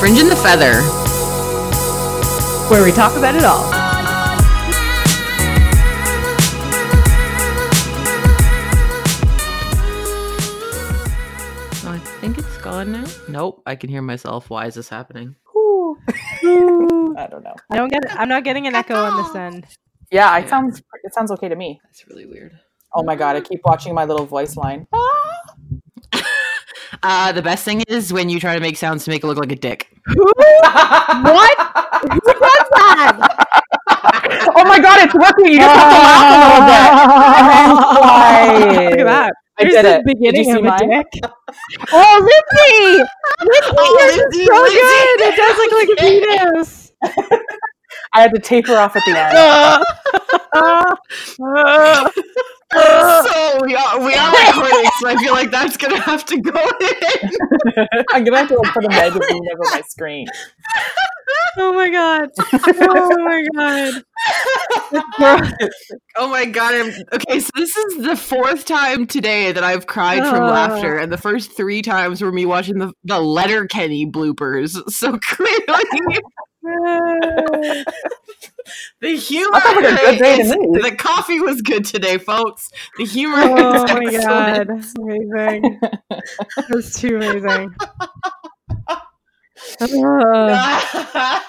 Fringe and the Feather. where we talk about it all. I think it's gone now. Nope, I can hear myself. Why is this happening? I don't know. I don't get. I'm not getting an echo on this end. Yeah, it Yeah. sounds it sounds okay to me. That's really weird. Oh my god, I keep watching my little voice line. Ah! Uh, the best thing is when you try to make sounds to make it look like a dick. What? Who does that? oh my god, it's working. You just have to laugh a little bit. Look at that. I There's did the it. Did beginning you see of a dick. Oh, Lindsay! Lindsay, Oh, yours is Lindsay, so Lindsay. good. It does look like a penis. I had to taper off at the end. so we are we are recording, so I feel like that's gonna have to go in. I'm gonna have to like, put a magazine over my screen. oh my god. Oh my god. Oh my god! I'm, okay, so this is the fourth time today that I've cried from Oh. laughter, and the first three times were me watching the the Letterkenny bloopers. So clearly, the humor, That sounds good day to me. the coffee was good today, folks. The humor. Oh is my excellent. god. Amazing. That's too amazing. Uh,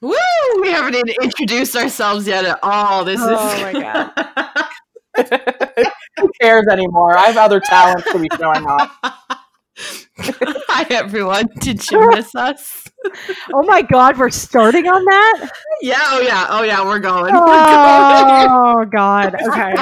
Woo! We haven't even introduced ourselves yet at all. This Oh is my God. Who cares anymore? I have other talents to be showing off. Hi everyone. Did you miss us? Oh my god, we're starting on that? Yeah, oh yeah, oh yeah, we're going. We're going. Oh god. Okay.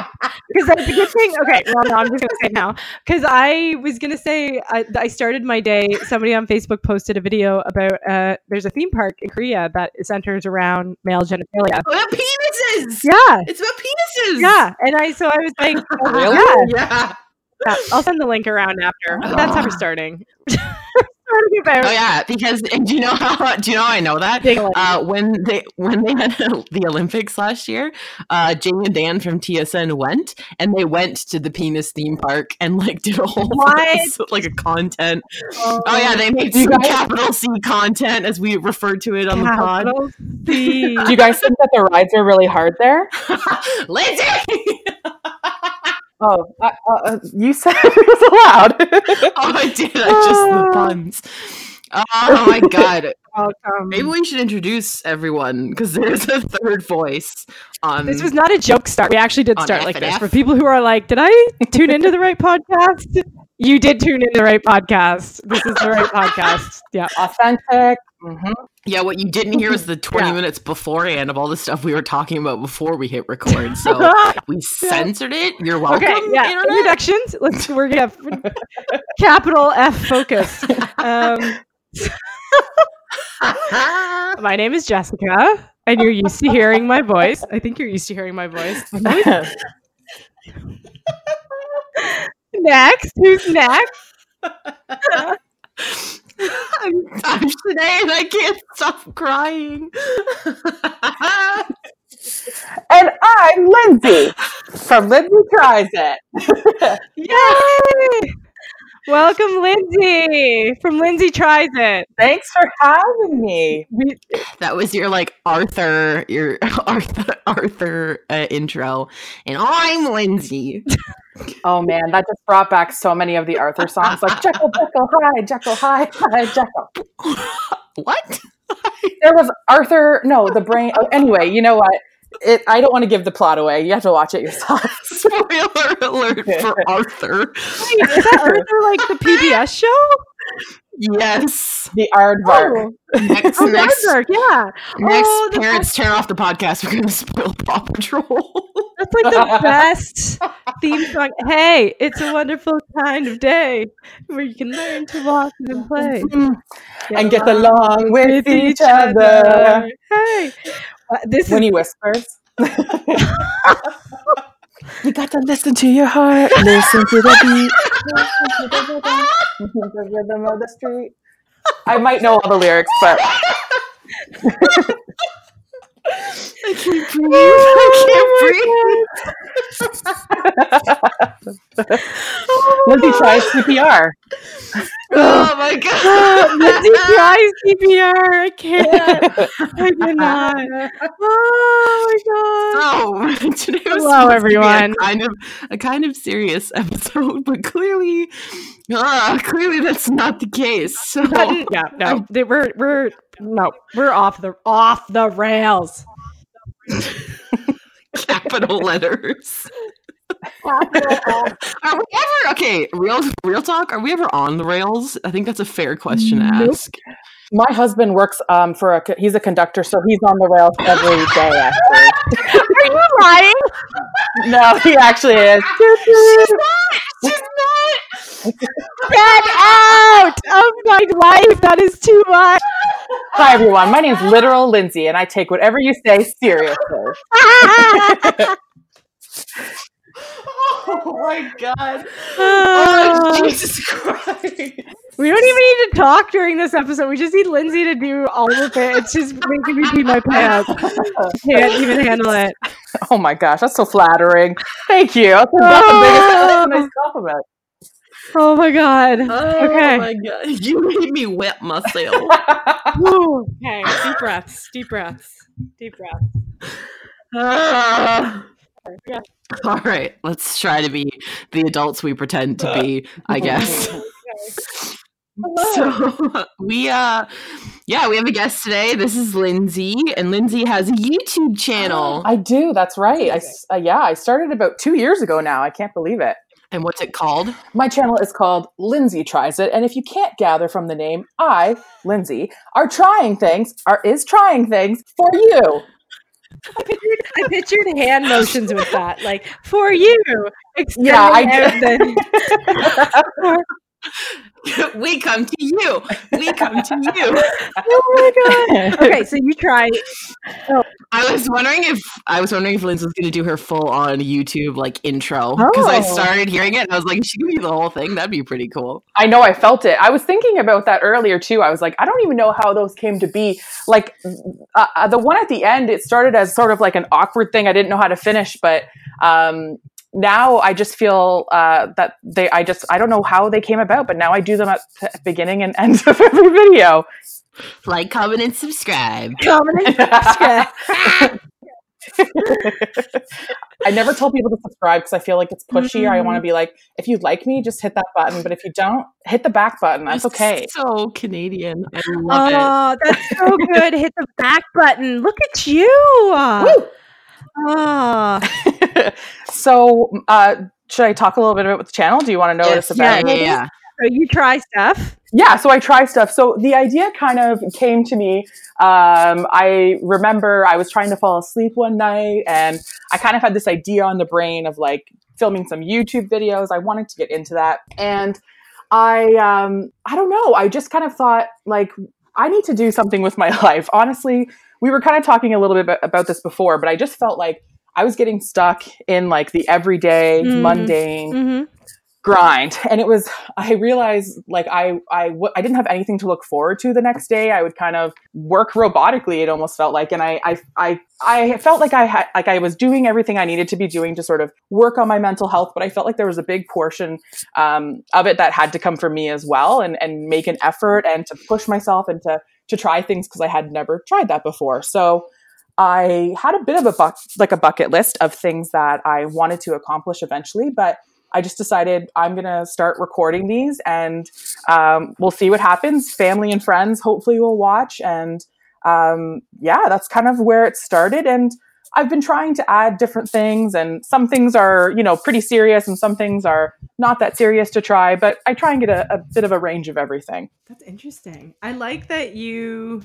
Because that's a good thing. Okay. Well, no, I'm just gonna say now. Because I was gonna say I, I started my day. Somebody on Facebook posted a video about uh, there's a theme park in Korea that centers around male genitalia. Oh, the penises. Yeah. It's about penises. Yeah. And I so I was like, oh, Really? yeah. Yeah. Yeah, I'll send the link around after. But that's how we're starting. starting about Oh yeah, because and do you know how do you know how I know that? Uh, when they when they had the Olympics last year, uh, Jay and Dan from TSN went and they went to the penis theme park and like did a whole What? like a content. Oh yeah, they made some guys- capital C content as we referred to it on the pod. C. Do you guys think that the rides are really hard there? Lindsay! Oh, uh, uh, you said it was allowed. oh, I did. I just the puns. Oh my god. Welcome. Maybe we should introduce everyone because there's a third voice on. This was not a joke start. We actually did start like this. For people who are like, did I tune into the right podcast? You did tune into the right podcast. This is the right podcast. Yeah. Authentic. hmm yeah. What you didn't hear was the 20 Yeah. minutes beforehand of all the stuff we were talking about before we hit record. So we censored it. You're welcome. Okay, yeah. Internet. Introductions. Let's we're gonna have capital F focus. Um, my name is Jessica, and you're used to hearing my voice. I think you're used to hearing my voice. Next, who's next? I'm touched today and I can't stop crying. and I'm Lindsay from Lindsay Tries It. Yay! Welcome, Lindsay from Lindsay Tries It. Thanks for having me. That was your like Arthur, your Arthur, Arthur uh, intro. And I'm Lindsay. Oh man, that just brought back so many of the Arthur songs, like Jekyll, Jekyll, hi, Jekyll, hi, hi, Jekyll. what? There was Arthur. No, the brain. Oh, anyway, you know what? It. I don't want to give the plot away. You have to watch it yourself. Spoiler alert for Arthur. Wait, is that Arthur like the PBS show? Yes. the Aardvark. Oh, Next, oh next, Aardvark, yeah. next Oh, the parents turn off the podcast. We're going to spoil Paw Patrol. That's like the best theme song. Hey, it's a wonderful kind of day where you can learn to walk and play. and get along with, each other. Hey, Uh, Uh, this When is he whispers. you got to listen to your heart. Listen to the beat. Listen to the rhythm. Listen to the rhythm of the street. I might know all the lyrics, but I can't breathe. I can't breathe. Lindsay tries CPR. Oh my god. Lindsay tries CPR. I can't. I cannot. Oh my god. So today was Hello, supposed to be everyone. A kind of a kind of serious episode, but clearly, uh, clearly that's not the case. So yeah, no, they, we're we're no, we're off the off the rails. capital letters. Are we ever okay? Real real talk. Are we ever on the rails? I think that's a fair question to Nope. ask. My husband works um, for a he's a conductor, so he's on the rails every day. Actually, Are you lying? no, he actually is. She's not. She's not. Get out of my life. That is too much. Hi everyone, my name's literal Lindsay, and I take whatever you say seriously. Oh my god. Oh, Oh Jesus Christ. We don't even need to talk during this episode. We just need Lindsay to do all of it. It's just making me pee my pants. Can't even handle it. Oh my gosh, that's so flattering. Thank you. That's the, that's the biggest that's a nice oh. compliment. Oh my god. Oh Okay. my god. You made me wet myself. Okay. Deep breaths. Deep breaths. Deep breaths. Yeah. All right, let's try to be the adults we pretend to be, I guess. So we uh yeah, we have a guest today. This is Lindsay and Lindsay has a YouTube channel. I do. That's right. I uh, yeah, I started about two years ago now. I can't believe it. And what's it called? My channel is called Lindsay Tries It, and if you can't gather from the name, I, Lindsay, are trying things, are is trying things for you. I pictured hand motions with that, like for you. Yeah, I extending out the- we come to you. We come to you. oh my god. Okay, so you try. I was wondering if I was wondering if Lindsay was going to do her full on YouTube like intro because I Oh. started hearing it and I was like, she could be the whole thing. That'd be pretty cool. I know I felt it. I was thinking about that earlier too. I was like, I don't even know how those came to be. Like uh, uh, the one at the end, it started as sort of like an awkward thing. I didn't know how to finish, but um, now I just feel uh, that they. I just I don't know how they came about, but now I do them at the beginning and end of every video. Like, comment, and subscribe. Comedy. I never tell people to subscribe because I feel like it's pushy. I want to be like, if you like me, just hit that button. But if you don't, hit the back button. That's okay. So Canadian. I love it. Oh, that's so good. Hit the back button. Look at you. Woo! Oh, so, uh, should I talk a little bit about the channel? Do you want to know Yes, this about yeah, it? yeah. so you try stuff. Yeah, so I try stuff. So the idea kind of came to me. Um, I remember I was trying to fall asleep one night and I kind of had this idea on the brain of like filming some YouTube videos. I wanted to get into that. And I, um, I don't know. I just kind of thought like, I need to do something with my life. Honestly, we were kind of talking a little bit about- about this before, but I just felt like I was getting stuck in like the everyday, Mm. mundane Mm-hmm. grind and it was i realized like i I w- I didn't have anything to look forward to the next day i would kind of work robotically it almost felt like and i i i, I felt like i had like i was doing everything i needed to be doing to sort of work on my mental health but i felt like there was a big portion um, of it that had to come from me as well and and make an effort and to push myself and to to try things because i had never tried that before so I had a bit of a buck, like a bucket list of things that I wanted to accomplish eventually, but I just decided I'm going to start recording these and um, we'll see what happens. Family and friends hopefully will watch. And um, yeah, that's kind of where it started. And I've been trying to add different things, and some things are, you know, pretty serious, and some things are not that serious to try. But I try and get a, a bit of a range of everything. That's interesting. I like that you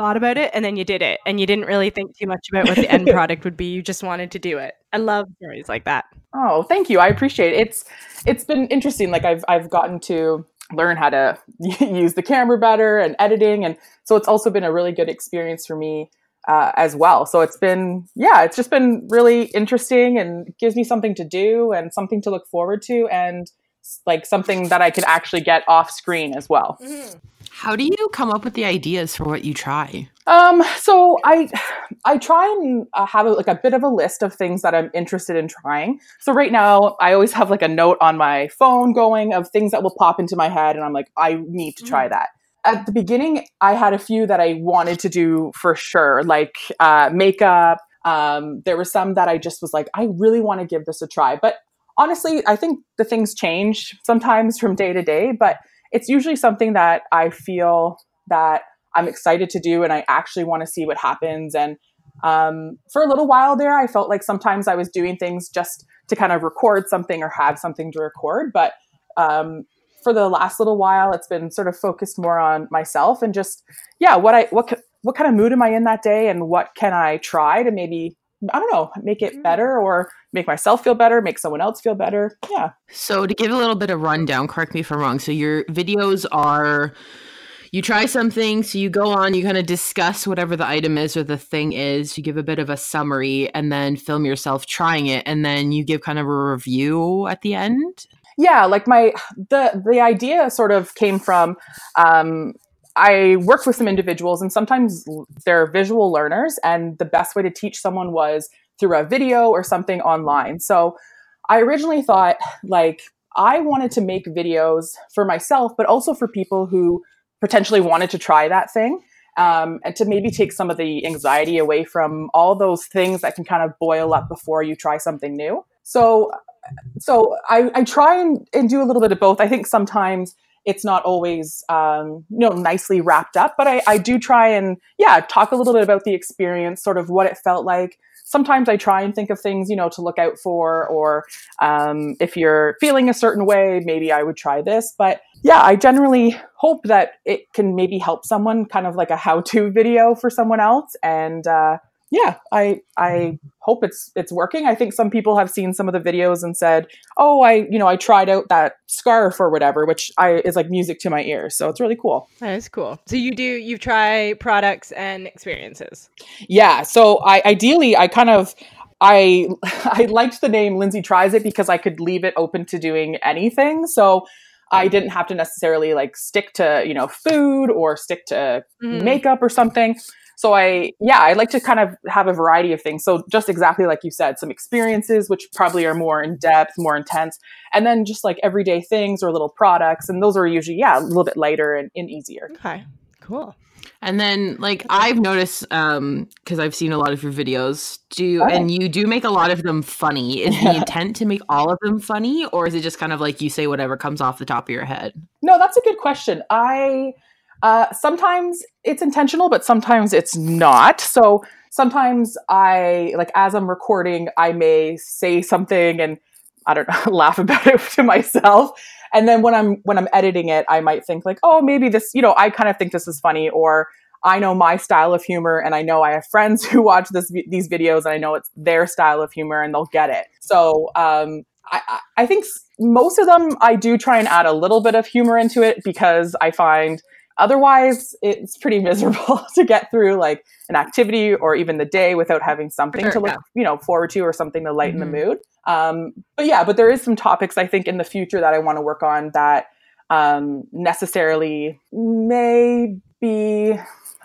thought about it and then you did it and you didn't really think too much about what the end product would be. You just wanted to do it. I love stories like that. Oh, thank you. I appreciate it. It's it's been interesting. Like I've I've gotten to learn how to use the camera better and editing, and so it's also been a really good experience for me uh, as well. So it's been yeah, it's just been really interesting and gives me something to do and something to look forward to, and like something that I can actually get off screen as well. How do you come up with the ideas for what you try? Um, so I, I try and uh, have a, like a bit of a list of things that I'm interested in trying. So right now, I always have like a note on my phone going of things that will pop into my head, and I'm like, I need to try mm. that. At the beginning, I had a few that I wanted to do for sure, like uh, makeup. Um, there were some that I just was like, I really want to give this a try. But honestly, I think the things change sometimes from day to day. But it's usually something that I feel that I'm excited to do and I actually want to see what happens. And um, for a little while there, I felt like sometimes I was doing things just to kind of record something or have something to record. But um, for the last little while, it's been sort of focused more on myself and just, yeah, what I, what, what kind of mood am I in that day and what can I try to maybe I don't know, make it better or make myself feel better, make someone else feel better. Yeah. So to give a little bit of rundown, correct me if I'm wrong. So your videos are you try something, so you go on, you kind of discuss whatever the item is or the thing is, you give a bit of a summary and then film yourself trying it and then you give kind of a review at the end. Yeah, like my the the idea sort of came from um I worked with some individuals, and sometimes they're visual learners, and the best way to teach someone was through a video or something online. So I originally thought, like, I wanted to make videos for myself, but also for people who potentially wanted to try that thing. Um, and to maybe take some of the anxiety away from all those things that can kind of boil up before you try something new. So, so I, I try and, and do a little bit of both. I think sometimes it's not always um, you know nicely wrapped up but I, I do try and yeah talk a little bit about the experience sort of what it felt like. Sometimes i try and think of things you know to look out for or um, if you're feeling a certain way maybe i would try this. But yeah i generally hope that it can maybe help someone kind of like a how-to video for someone else. And uh, yeah, I I hope it's it's working. I think some people have seen some of the videos and said, "Oh, I you know I tried out that scarf or whatever," which I is like music to my ears. So it's really cool. That is cool. So you do you try products and experiences? Yeah. So I ideally I kind of I I liked the name Lindsay tries it because I could leave it open to doing anything. So I didn't have to necessarily like stick to, you know, food or stick to mm. makeup or something. So I, yeah, I like to kind of have a variety of things. So just exactly like you said, some experiences, which probably are more in depth, more intense, and then just like everyday things or little products. And those are usually, yeah, a little bit lighter and, and easier. Okay, cool. And then, like I've noticed, um, because I've seen a lot of your videos, do okay. and you do make a lot of them funny. Is the intent to make all of them funny, or is it just kind of like you say whatever comes off the top of your head? No, that's a good question. I uh, sometimes it's intentional, but sometimes it's not. So sometimes I, like, as I'm recording, I may say something and I don't know, laugh about it to myself. And then when I'm when I'm editing it, I might think like, oh, maybe this, you know, I kind of think this is funny, or I know my style of humor, and I know I have friends who watch this these videos, and I know it's their style of humor, and they'll get it. So um, I, I think most of them I do try and add a little bit of humor into it because I find otherwise it's pretty miserable to get through like an activity or even the day without having something sure, to look yeah. you know forward to or something to lighten mm-hmm. the mood um, but yeah but there is some topics i think in the future that i want to work on that um, necessarily may be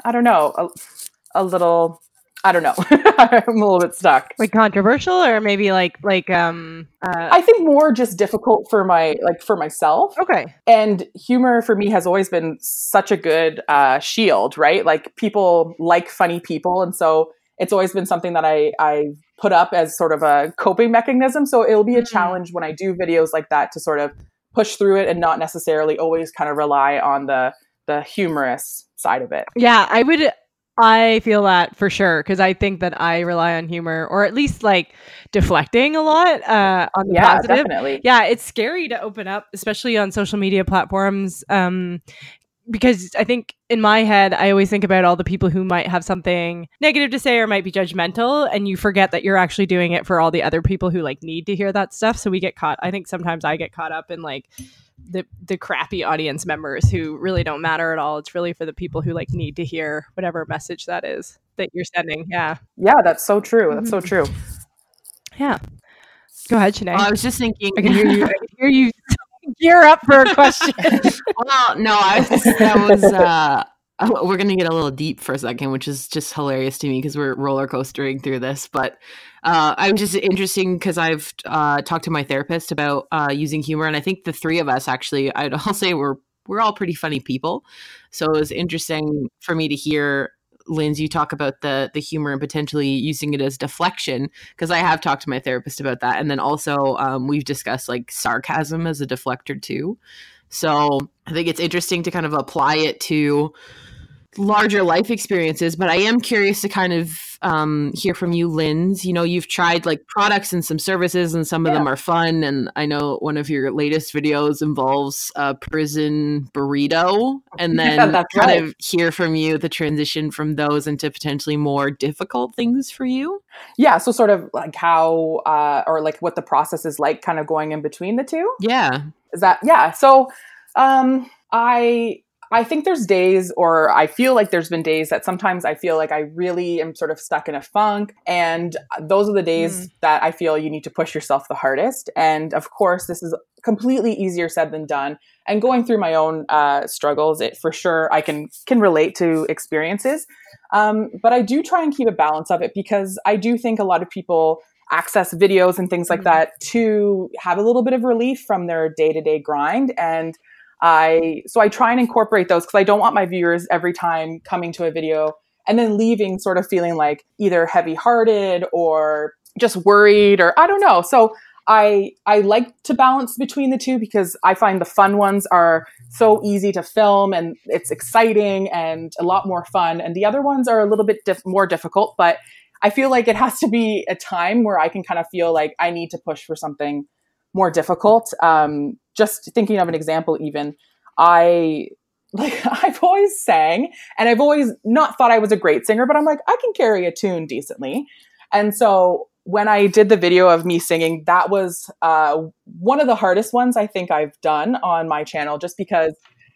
i don't know a, a little I don't know. I'm a little bit stuck. Like controversial, or maybe like like um. Uh... I think more just difficult for my like for myself. Okay. And humor for me has always been such a good uh, shield, right? Like people like funny people, and so it's always been something that I I put up as sort of a coping mechanism. So it'll be a mm-hmm. challenge when I do videos like that to sort of push through it and not necessarily always kind of rely on the the humorous side of it. Yeah, I would I feel that for sure because I think that I rely on humor or at least like deflecting a lot uh, on the yeah, positive. Definitely. Yeah, it's scary to open up, especially on social media platforms. Um, because I think in my head, I always think about all the people who might have something negative to say or might be judgmental, and you forget that you're actually doing it for all the other people who like need to hear that stuff. So we get caught. I think sometimes I get caught up in like the the crappy audience members who really don't matter at all. It's really for the people who like need to hear whatever message that is that you're sending. Yeah. Yeah, that's so true. That's so mm-hmm. true. Yeah. Go ahead, Sinead. Well, I was just thinking. I can hear you. I can hear you gear up for a question. well, no, I was that was uh we're gonna get a little deep for a second, which is just hilarious to me because we're roller coastering through this. But uh, I'm just interesting because I've uh, talked to my therapist about uh, using humor, and I think the three of us actually, I'd all say we're we're all pretty funny people. So it was interesting for me to hear Lindsay you talk about the the humor and potentially using it as deflection because I have talked to my therapist about that, and then also um, we've discussed like sarcasm as a deflector too. So I think it's interesting to kind of apply it to larger life experiences, but I am curious to kind of um, hear from you, Linz. You know, you've tried like products and some services, and some of them are fun. And I know one of your latest videos involves a prison burrito, and then Yeah, kind right. of hear from you the transition from those into potentially more difficult things for you. Yeah, so sort of like how uh, or like what the process is like, kind of going in between the two. Yeah, Is that yeah? So um, I I think there's days, or I feel like there's been days that sometimes I feel like I really am sort of stuck in a funk. And those are the days that I feel you need to push yourself the hardest. And of course, this is completely easier said than done. And going through my own uh, struggles, it for sure I can can relate to experiences. Um, but I do try and keep a balance of it because I do think a lot of people access videos and things like Mhm. that to have a little bit of relief from their day to day grind. And I, so I try and incorporate those because I don't want my viewers every time coming to a video and then leaving sort of feeling like either heavy hearted or just worried or I don't know. So I, I like to balance between the two because I find the fun ones are so easy to film and it's exciting and a lot more fun. And the other ones are a little bit diff- more difficult, but I feel like it has to be a time where I can kind of feel like I need to push for something more difficult. Um, just thinking of an example, even I like I've always sang and I've always not thought I was a great singer, but I'm like I can carry a tune decently. And so when I did the video of me singing, that was uh, one of the hardest ones I think I've done on my channel, just because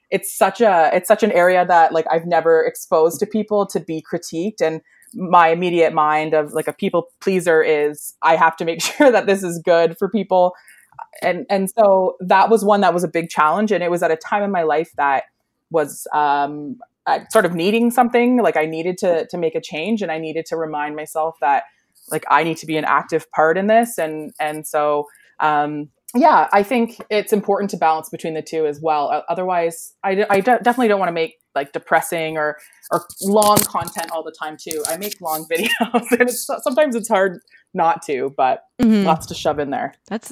it's such a it's such an area that like I've never exposed to people to be critiqued and my immediate mind of like a people pleaser is I have to make sure that this is good for people and and so that was one that was a big challenge. And it was at a time in my life that was um sort of needing something like I needed to to make a change and I needed to remind myself that like I need to be an active part in this. And and so um yeah I think it's important to balance between the two as well. Otherwise I de- definitely don't want to make like depressing or or long content all the time too. I make long videos and it's sometimes it's hard not to but Mhm. lots to shove in there. That's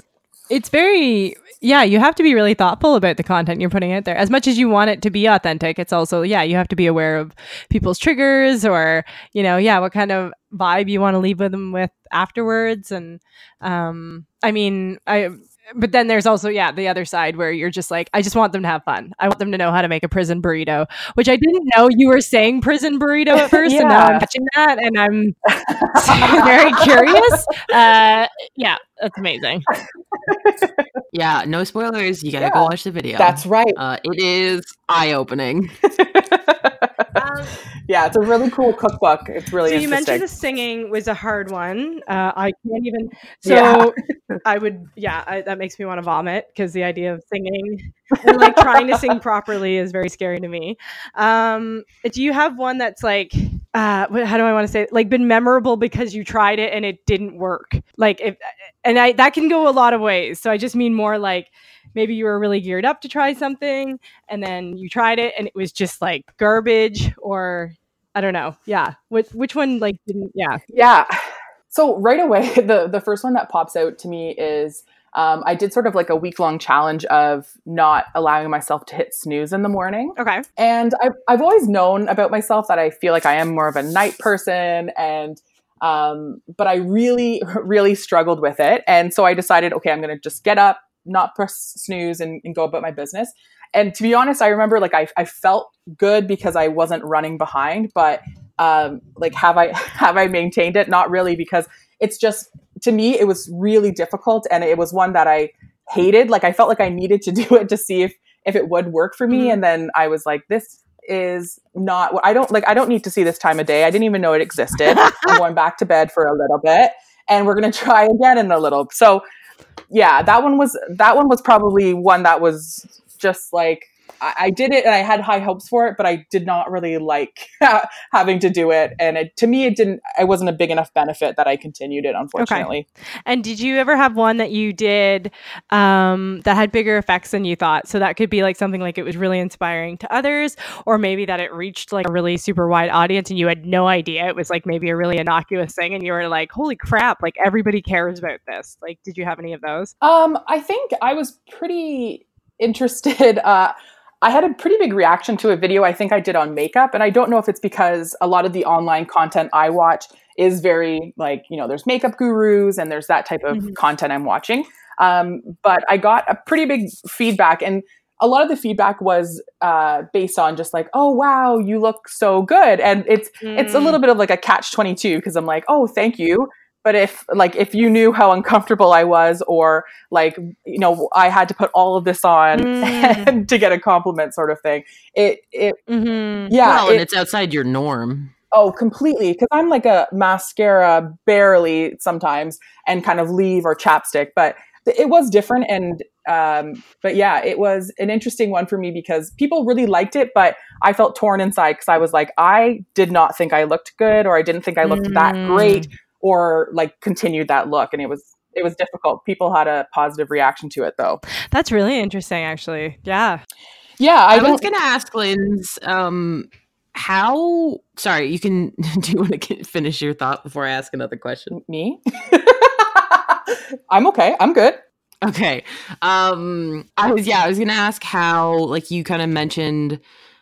it's very yeah, you have to be really thoughtful about the content you're putting out there. As much as you want it to be authentic, it's also yeah, you have to be aware of people's triggers or, you know, yeah, what kind of vibe you want to leave with them with afterwards and um I mean, I but then there's also yeah the other side where you're just like i just want them to have fun i want them to know how to make a prison burrito which i didn't know you were saying prison burrito at first and now i'm Yeah. catching that and i'm very curious uh yeah that's amazing yeah. No spoilers. You gotta Yeah. go watch the video. That's right. uh, it is eye opening. yeah, it's a really cool cookbook. It's really so you mentioned the singing was a hard one. Uh, I can't even. So Yeah. I would, yeah, I, that makes me want to vomit because the idea of singing and like trying to sing properly is very scary to me. Um, do you have one that's like, uh, how do I want to say, it? like, been memorable because you tried it and it didn't work? Like, if, and I that can go a lot of ways. So I just mean more like maybe you were really geared up to try something and then you tried it and it was just like garbage or I don't know. Yeah. Which which one like didn't yeah. yeah. So right away, the the first one that pops out to me is um, I did sort of like a week long challenge of not allowing myself to hit snooze in the morning. Okay. And I've, I've always known about myself that I feel like I am more of a night person and um, but I really, really struggled with it. And so I decided, okay, I'm going to just get up, not press snooze and, and go about my business. And to be honest, I remember like I, I felt good because I wasn't running behind, but um, like have I have I maintained it? Not really, because it's just to me it was really difficult, and it was one that I hated. Like I felt like I needed to do it to see if if it would work for me, Mhm. and then I was like, this is not what I don't like. I don't need to see this time of day. I didn't even know it existed. I'm going back to bed for a little bit, and we're gonna try again in a little. So yeah, that one was that one was probably one that was just like I, I did it and I had high hopes for it, but I did not really like having to do it. And it, to me, it didn't. It wasn't a big enough benefit that I continued it. Unfortunately. Okay. And did you ever have one that you did um, that had bigger effects than you thought? So that could be like something like it was really inspiring to others, or maybe that it reached like a really super wide audience and you had no idea it was like maybe a really innocuous thing, and you were like, "Holy crap! Like everybody cares about this." Like, did you have any of those? Um, I think I was pretty interested. Uh, I had a pretty big reaction to a video I think I did on makeup. And I don't know if it's because a lot of the online content I watch is very like, you know, there's makeup gurus and there's that type of mm-hmm. content I'm watching. Um, but I got a pretty big feedback. And a lot of the feedback was uh, based on just like, oh wow, you look so good, and it's mm. it's a little mm. bit of like a catch twenty two because I'm like, oh thank you, but if like if you knew how uncomfortable i was or like you know i had to put all of this on mm. to get a compliment sort of thing it it mm-hmm. yeah well, it, and it's outside your norm oh completely because i'm like a mascara barely sometimes and kind of leave or chapstick but it was different and um, but yeah it was an interesting one for me because people really liked it but i felt torn inside because i was like i did not think i looked good or i didn't think i looked mm. that great or like continued that look and it was it was difficult. People had a positive reaction to it though. That's really interesting actually. Yeah. Yeah i, I was gonna ask Linz um how sorry you can do you want to finish your thought before i ask another question? Me? I'm okay i'm good. Okay um i was yeah i was gonna ask how like you kind of mentioned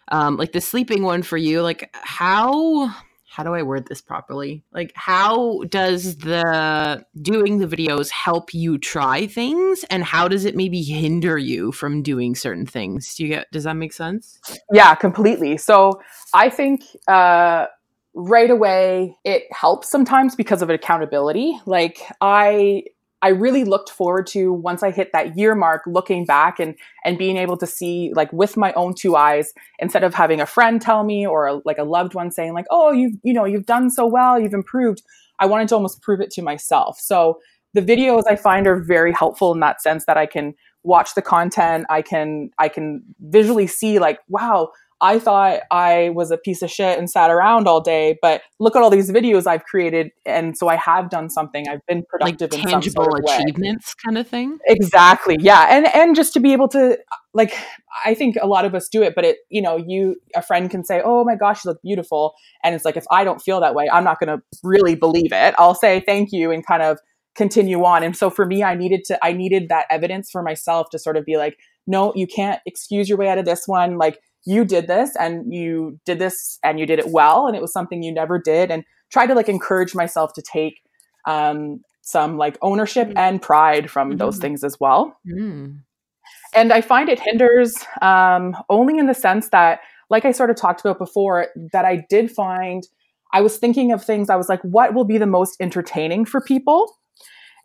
um like the sleeping one for you like how how do I word this properly? Like, how does the doing the videos help you try things, and how does it maybe hinder you from doing certain things? Do you get? Does that make sense? Yeah, completely. So I think uh, right away it helps sometimes because of accountability. Like I I really looked forward to once I hit that year mark, looking back and and being able to see like with my own two eyes, instead of having a friend tell me or a, like a loved one saying like, oh, you've you know you've done so well, you've improved. I wanted to almost prove it to myself. So the videos I find are very helpful in that sense that I can watch the content, I can I can visually see like, wow, I thought I was a piece of shit and sat around all day, but look at all these videos I've created, and so I have done something. I've been productive like in some sort of achievements, way. kind of thing. Exactly, yeah, and and just to be able to like, I think a lot of us do it, but it, you know, you a friend can say, "Oh my gosh, you look beautiful," and it's like if I don't feel that way, I'm not going to really believe it. I'll say thank you and kind of continue on. And so for me, I needed to, I needed that evidence for myself to sort of be like, no, you can't excuse your way out of this one. Like you did this and you did this and you did it well and it was something you never did and try to like encourage myself to take um, some like ownership mm-hmm. and pride from mm-hmm. those things as well mm. and i find it hinders um, only in the sense that like i sort of talked about before that i did find i was thinking of things i was like what will be the most entertaining for people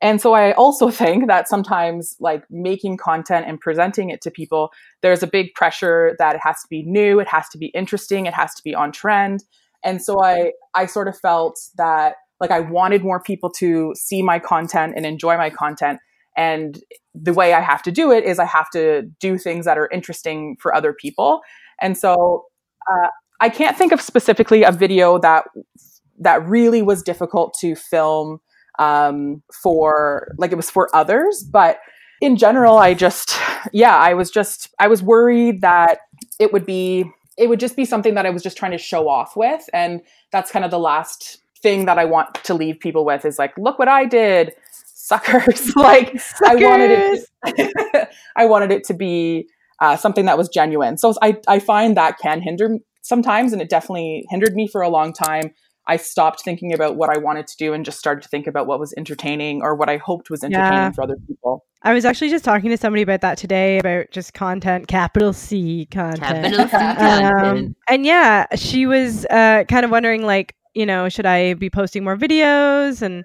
and so I also think that sometimes like making content and presenting it to people, there's a big pressure that it has to be new, it has to be interesting, it has to be on trend. And so I I sort of felt that like I wanted more people to see my content and enjoy my content. And the way I have to do it is I have to do things that are interesting for other people. And so uh, I can't think of specifically a video that that really was difficult to film um, for like it was for others. But in general, I just, yeah, I was just, I was worried that it would be, it would just be something that I was just trying to show off with. And that's kind of the last thing that I want to leave people with is like, look what I did, suckers. like suckers. I wanted it, I wanted it to be uh, something that was genuine. So I, I find that can hinder sometimes, and it definitely hindered me for a long time. I stopped thinking about what I wanted to do and just started to think about what was entertaining or what I hoped was entertaining yeah. for other people. I was actually just talking to somebody about that today about just content, capital C content. Capital C um, and yeah, she was uh, kind of wondering, like, you know, should I be posting more videos? And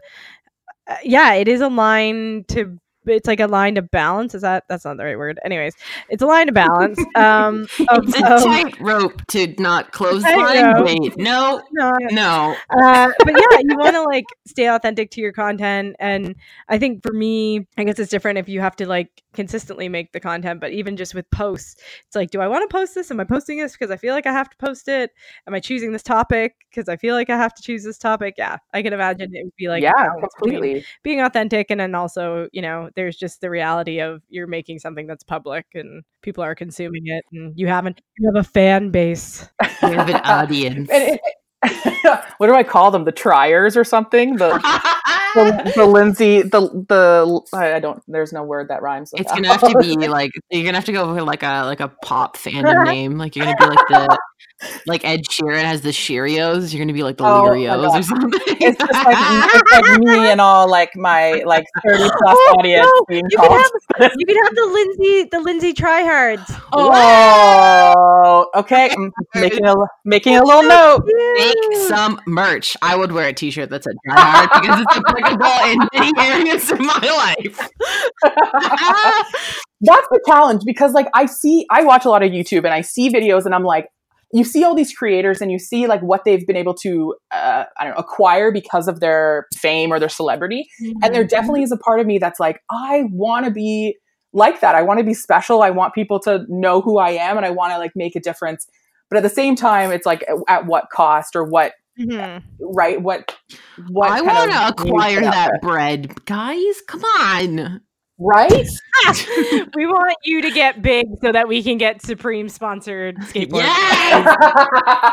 uh, yeah, it is a line to it's like a line to balance. Is that that's not the right word? Anyways, it's a line to balance. Um, of, It's a of- tightrope to not close line. Wait, no, no, no. uh, but yeah, you want to like stay authentic to your content. And I think for me, I guess it's different if you have to like consistently make the content, but even just with posts, it's like, do I want to post this? Am I posting this because I feel like I have to post it? Am I choosing this topic because I feel like I have to choose this topic? Yeah, I can imagine it would be like, yeah, completely. being authentic and then also, you know, there's just the reality of you're making something that's public and people are consuming mm-hmm. it and you haven't, you have a fan base. We have an audience. What do I call them? The triers or something? The the, the Lindsay the the I I don't. There's no word that rhymes. With It's that. gonna have to be like you're gonna have to go with like a like a pop fandom name. Like you're gonna be like the like Ed Sheeran has the Sheerios. You're gonna be like the Oh, my or something. It's just like it's like me and all like my like thirty plus Oh, audience no, being you could have you could have the Lindsay the Lindsay tryhards. Oh, okay. I'm making a making a little note. Make some merch. I would wear a T-shirt that said "Try Hard" because it's applicable in many areas of my life. That's the challenge because like I see I watch a lot of YouTube and I see videos and I'm like you see all these creators and you see like what they've been able to uh, I don't know acquire because of their fame or their celebrity and there definitely is a part of me that's like I want to be like that. I want to be special. I want people to know who I am and I want to like make a difference. But at the same time it's like at, at what cost or what Mhm. right what what I want to acquire that bread, guys. Come on. Right we want you to get big so that we can get Supreme sponsored skateboard. Yes,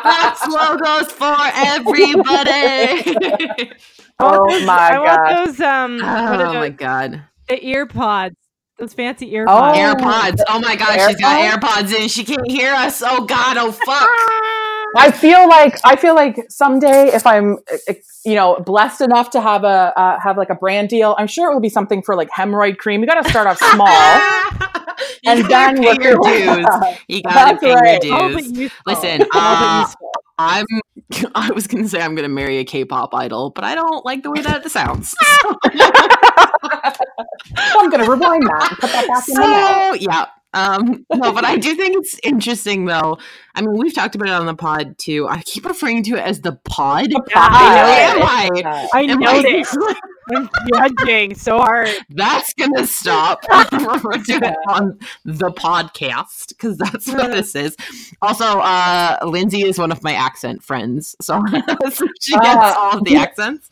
Fox logos for everybody. Oh those- my I want God. those um what are oh my god. the ear pods. Those fancy ear Oh. AirPods. Oh my god, she's got AirPods? AirPods in. She can't hear us. Oh god. Oh fuck. I feel like I feel like someday if I'm uh, you know blessed enough to have a uh, have like a brand deal, I'm sure it will be something for like hemorrhoid cream. You got to start off small and gotta then pay your dues. You gotta pay right. your dues. Listen, uh. I'm. I was gonna say I'm gonna marry a K-pop idol, but I don't like the way that sounds. So I'm gonna rewind that and put that back in the so yeah. Um, no, but I do think it's interesting though. I mean, we've talked about it on the pod too. I keep referring to it as the pod. The I know, pod. am I? I Am know I- this. I'm judging so hard. That's gonna stop. Refer to it on the podcast because that's what this is. Also, uh, Lindsay is one of my accent friends, so so she gets Ah. all of the accents.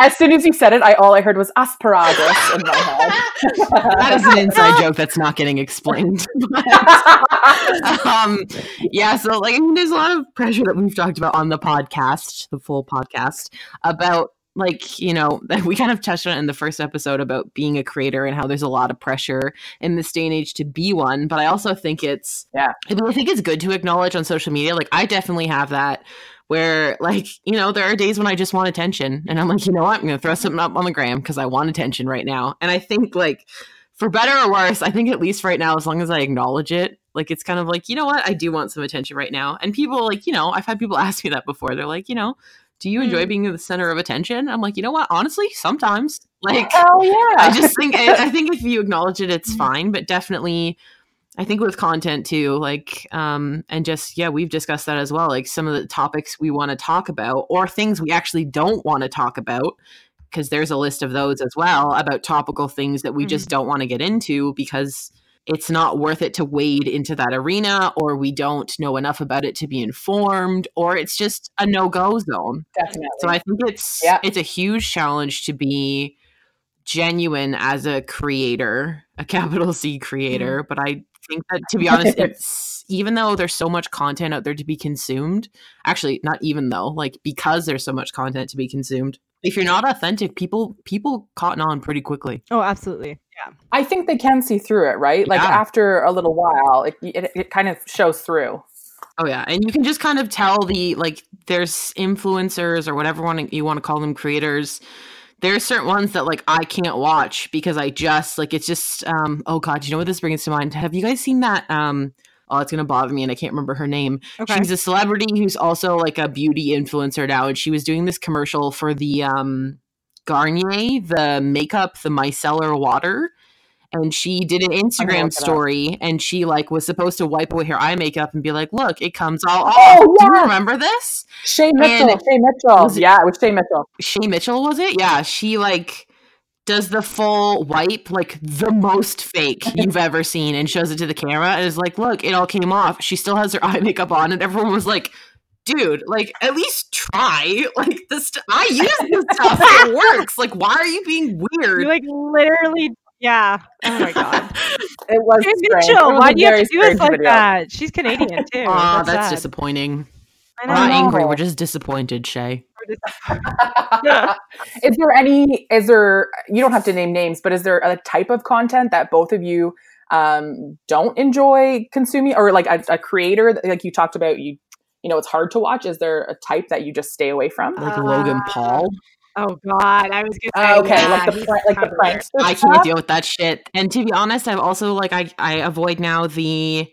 As soon as you said it, I all I heard was asparagus in my head. That is an inside joke that's not getting explained. um, yeah, so like I mean, there's a lot of pressure that we've talked about on the podcast, the full podcast, about like you know we kind of touched on it in the first episode about being a creator and how there's a lot of pressure in this day and age to be one. But I also think it's Yeah. I mean, I think it's good to acknowledge on social media. Like I definitely have that. Where like you know there are days when I just want attention and I'm like you know what I'm gonna throw something up on the gram because I want attention right now and I think like for better or worse, I think at least right now, as long as I acknowledge it, like it's kind of like, you know what, I do want some attention right now. And people like, you know, I've had people ask me that before. They're like, you know, do you enjoy mm. being in the center of attention? I'm like, you know what, honestly, sometimes. Oh, like oh yeah! I just think I, I think if you acknowledge it, it's mm-hmm. fine. But definitely I think with content too, like um and just yeah, we've discussed that as well. Like some of the topics we want to talk about or things we actually don't want to talk about because there's a list of those as well about topical things that we just don't want to get into because it's not worth it to wade into that arena or we don't know enough about it to be informed or it's just a no-go zone. Definitely. So I think it's Yeah. it's a huge challenge to be genuine as a creator, a capital C creator. But I think that to be honest, it's even though there's so much content out there to be consumed, actually not even though, like because there's so much content to be consumed, if you're not authentic, people people cotton on pretty quickly. Oh, absolutely. Yeah. I think they can see through it, right? Like Yeah. after a little while, it, it, it kind of shows through. Oh yeah, and you can just kind of tell the like there's influencers or whatever one you want to call them creators. There's certain ones that like I can't watch because I just like it's just um oh god, you know what this brings to mind? Have you guys seen that um oh it's gonna bother me and I can't remember her name. Okay. She's a celebrity who's also like a beauty influencer now, and she was doing this commercial for the um Garnier, the makeup, the micellar water. And she did an Instagram story and she like was supposed to wipe away her eye makeup and be like, "Look, it comes all oh, off." Oh, Do you remember this? Shay Mitchell. And- Shay Mitchell. It- yeah, it was Shay Mitchell. Shay Mitchell was it? Yeah, she like does the full wipe, like the most fake you've ever seen, and shows it to the camera and is like, "Look, it all came off." She still has her eye makeup on, and everyone was like. Dude, like at least try. Like this, I use this stuff. It works. Like, why are you being weird? You like literally, yeah. Oh my god, It was Shay Mitchell, was why a do you have to do us like video. that? She's Canadian too. Aw, that's, sad. disappointing. I We're not angry. We're just disappointed, Shay. is there any is there you don't have to name names but is there a type of content that both of you um don't enjoy consuming or like a, a creator that- like you talked about you you know it's hard to watch is there a type that you just stay away from Like Logan Uh, Paul. Oh god, I was gonna say Oh, okay yeah, like the he's prank like the everywhere. pranks I can't deal with that shit. And to be honest, I've also like I I avoid now the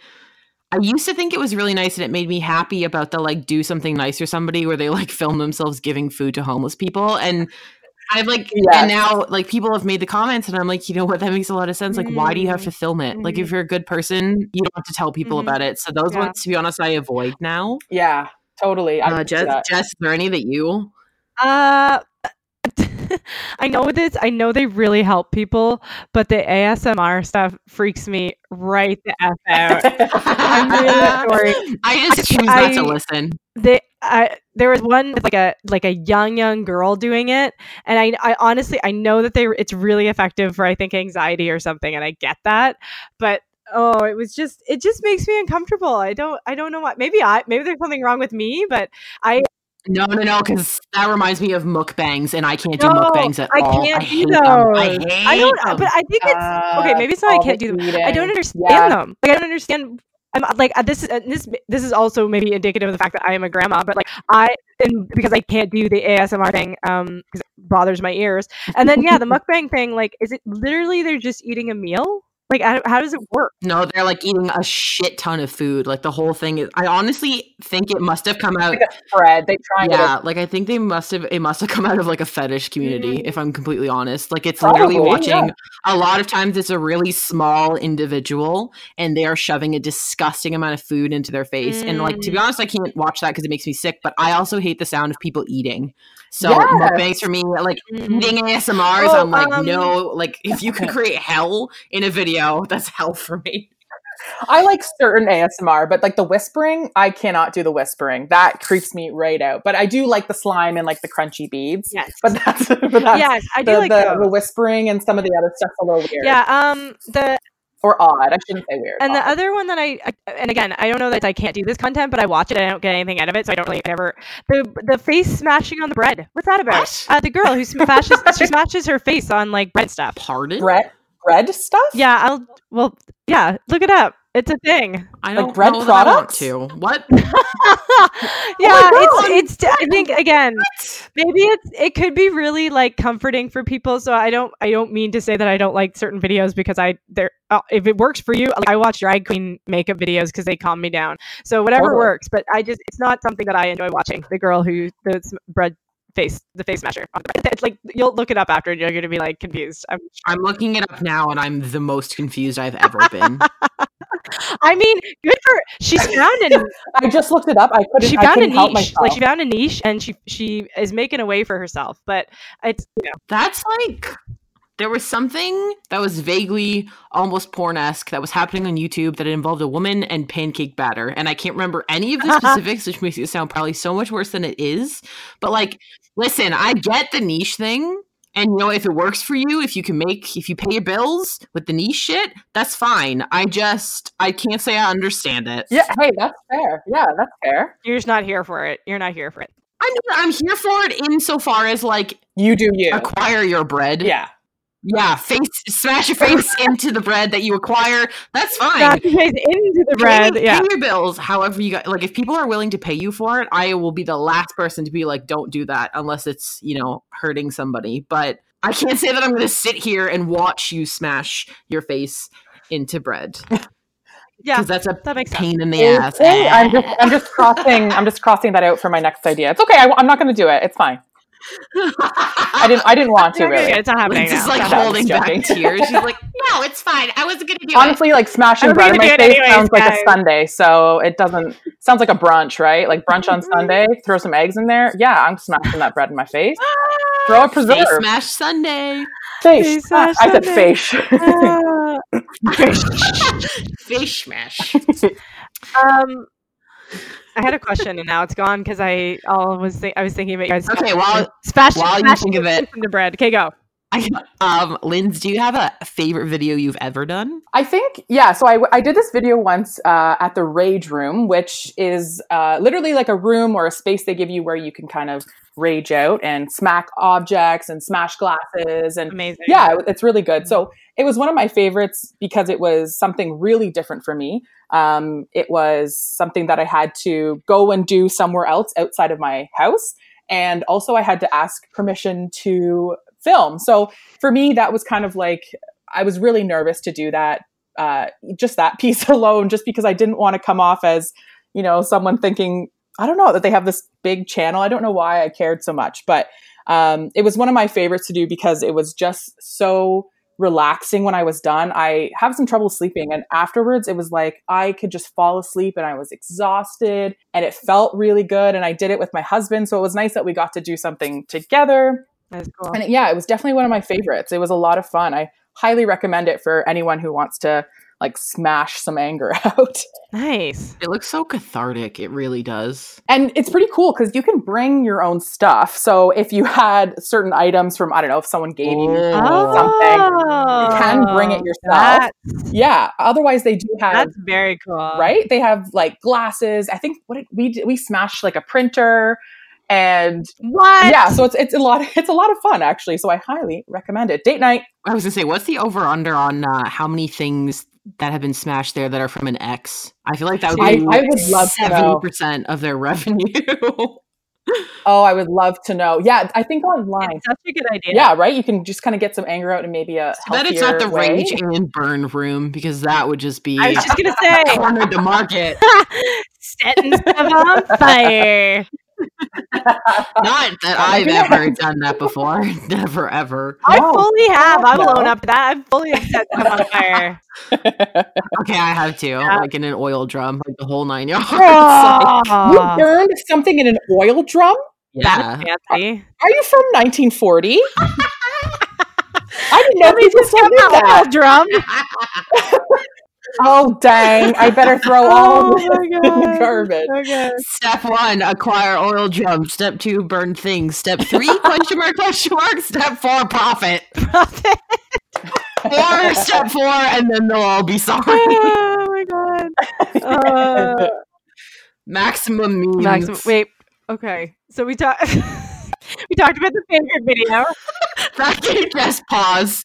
I used to think it was really nice and it made me happy about the like do something nice for somebody where they like film themselves giving food to homeless people and I've like Yes. and now like people have made the comments and I'm like, you know what, that makes a lot of sense. Like, why do you have to film it? Like if you're a good person, you don't have to tell people Mhm. about it. So those Yeah. ones, to be honest, I avoid now. yeah totally I Uh, can see Jess. Jess, is there any that you Uh, I know this. I know they really help people, but the ASMR stuff freaks me right the f out. I'm really sorry. I just choose not to listen. They, I, there was one with like a like a young young girl doing it, and I, I honestly I know that they it's really effective for I think anxiety or something, and I get that, but oh, it was just it just makes me uncomfortable. I don't I don't know what. Maybe I maybe there's something wrong with me, but I No, no, no, because that reminds me of mukbangs, and I can't do No, mukbangs at all. I all. can't I do hate them. I hate I don't. them. But I think it's okay. Maybe it's not. I can't the do them. I don't understand Yeah. them. Like I don't understand. I'm like uh, this is uh, this this is also maybe indicative of the fact that I am a grandma, but like I and because I can't do the ASMR thing um because it bothers my ears. And then yeah, the mukbang thing like is it literally they're just eating a meal? Like I how does it work? No, they're like eating a shit ton of food. Like the whole thing is. I honestly think it must have come out. like a spread they try and get Yeah, like I think they must have. It must have come out of like a fetish community. Mm. If I'm completely honest, like it's literally watching. yeah. A lot of times, it's a really small individual, and they are shoving a disgusting amount of food into their face. And like to be Mm. honest, I can't watch that because it makes me sick. But I also hate the sound of people eating. So Yes. mukbangs for me, like Mm. eating ASMRs, Oh, I'm like, um, no, like if you could create hell in a video, that's hell for me. I like certain ASMR, but like the whispering, I cannot do the whispering. That creeps me right out. But I do like the slime and like the crunchy beads. Yes. But that's, but that's yes, I do the, like the, the whispering and some of the other stuff a little weird. Yeah, um the Or odd. I shouldn't say weird. And the other one that I, I- and again, I don't know that I can't do this content, but I watch it. I don't get anything out of it, so I don't really ever. The the face smashing on the bread. What's that about? What? Uh, the girl who smashes she smashes her face on like bread stuff. Pardon? bread, bread stuff? Yeah, I'll. Well, yeah, look it up. It's a thing. I Like don't bread know that I want to. What? yeah, God. it's it's. I think again, maybe it's it could be really like comforting for people. So I don't I don't mean to say that I don't like certain videos because I there uh, if it works for you, like, I watch drag queen makeup videos because they calm me down. So whatever Totally. works, but I just it's not something that I enjoy watching. The girl who the bread face the face smasher. on the bread. It's like you'll look it up after and you're gonna be like confused. I'm, I'm looking it up now, and I'm the most confused I've ever been. I mean, good for she's found an I just looked it up. I couldn't, she found a couldn't help niche. Like she found a niche and she she is making a way for herself. But it's you know, That's like there was something that was vaguely almost porn-esque that was happening on YouTube that involved a woman and pancake batter. And I can't remember any of the specifics, which makes it sound probably so much worse than it is. But like, listen, I get the niche thing. And you know, if it works for you, if you can make if you pay your bills with the niche shit, that's fine. I just I can't say I understand it. yeah, hey, that's fair. Yeah, that's fair. you're just not here for it. You're not here for it. I'm I'm here for it insofar as like You do you. acquire your bread. Yeah. Yeah, face smash your face into the bread that you acquire. That's fine. Not to face into the bread. pay Yeah. your bills. However, you got like if people are willing to pay you for it, I will be the last person to be like, don't do that unless it's you know hurting somebody. But I can't say that I'm going to sit here and watch you smash your face into bread Yeah. because that's a That makes sense. pain in the ass. I'm just I'm just crossing I'm just crossing that out for my next idea. It's okay. I, am not going to do it. It's fine. I didn't I didn't want to You're really. It's not happening. Just now. like It's not I'm holding back tears. She's like, no, it's fine. I wasn't gonna do it. Honestly, like smashing bread in my face anyways, sounds like a Sunday, so it doesn't sounds like a brunch, right? Like brunch on Sunday, throw some eggs in there. Yeah, I'm smashing that bread in my face. Throw a it. Face. Smash Sunday. Face. Face smash I said Sunday. face. Ah. Face smash. um, I had a question and now it's gone because I all was think- I was thinking about you guys. Okay, while- smash, while you smashing think of it- into bread. Okay, go. I, um, Linz, do you have a favorite video you've ever done? I think, yeah. So I, I did this video once uh, at the Rage Room, which is uh, literally like a room or a space they give you where you can kind of rage out and smack objects and smash glasses and Amazing. yeah, it's really good. So it was one of my favorites because it was something really different for me. Um, it was something that I had to go and do somewhere else outside of my house. And also, I had to ask permission to film. So for me, that was kind of like, I was really nervous to do that. Uh, just that piece alone, just because I didn't want to come off as, you know, someone thinking, I don't know, that they have this big channel. I don't know why I cared so much, but um, it was one of my favorites to do because it was just so relaxing when I was done. I have some trouble sleeping, and afterwards, it was like I could just fall asleep and I was exhausted, and it felt really good. And I did it with my husband, so it was nice that we got to do something together. That's cool. And yeah, it was definitely one of my favorites. It was a lot of fun. I highly recommend it for anyone who wants to like smash some anger out. Nice. It looks so cathartic. It really does. And it's pretty cool because you can bring your own stuff. So if you had certain items from, I don't know, if someone gave you, Oh. something, you can bring it yourself. That- yeah. Otherwise, they do have, that's very cool. right? They have like glasses. I think what did, we did, we smashed like a printer, and What? yeah, so it's it's a lot it's a lot of fun actually. So I highly recommend it. Date night. I was gonna say, what's the over under on uh, how many things that have been smashed there that are from an X? I feel like that would I- be I would love to know. seventy percent of their revenue. Oh, I would love to know. Yeah, I think online. It's such a good idea. Yeah, right. You can just kind of get some anger out and maybe a but it's not the way. rage and burn room because that would just be I was just gonna say, cornered the market. setting stuff on fire. Not that I've ever done that before. Never ever. I No. fully have. I'll No. own up to that. I've fully set stuff on fire. Okay, I have too. Yeah. Like in an oil drum, like the whole nine yards. You Oh, burned something in an oil drum? yeah. that's fancy. Are you from 1940? I didn't know Let me people just still get that. oil drum. Oh dang! I better throw all Oh of this my in the garbage. Okay. Step one, acquire oil drum. Step two, burn things. Step three, question mark, question mark. Step four, profit. Or step four, and then they'll all be sorry. oh my god. Uh, Maximum means. Maximum. Wait. Okay. So we talked. We talked about the favorite video. That just pause.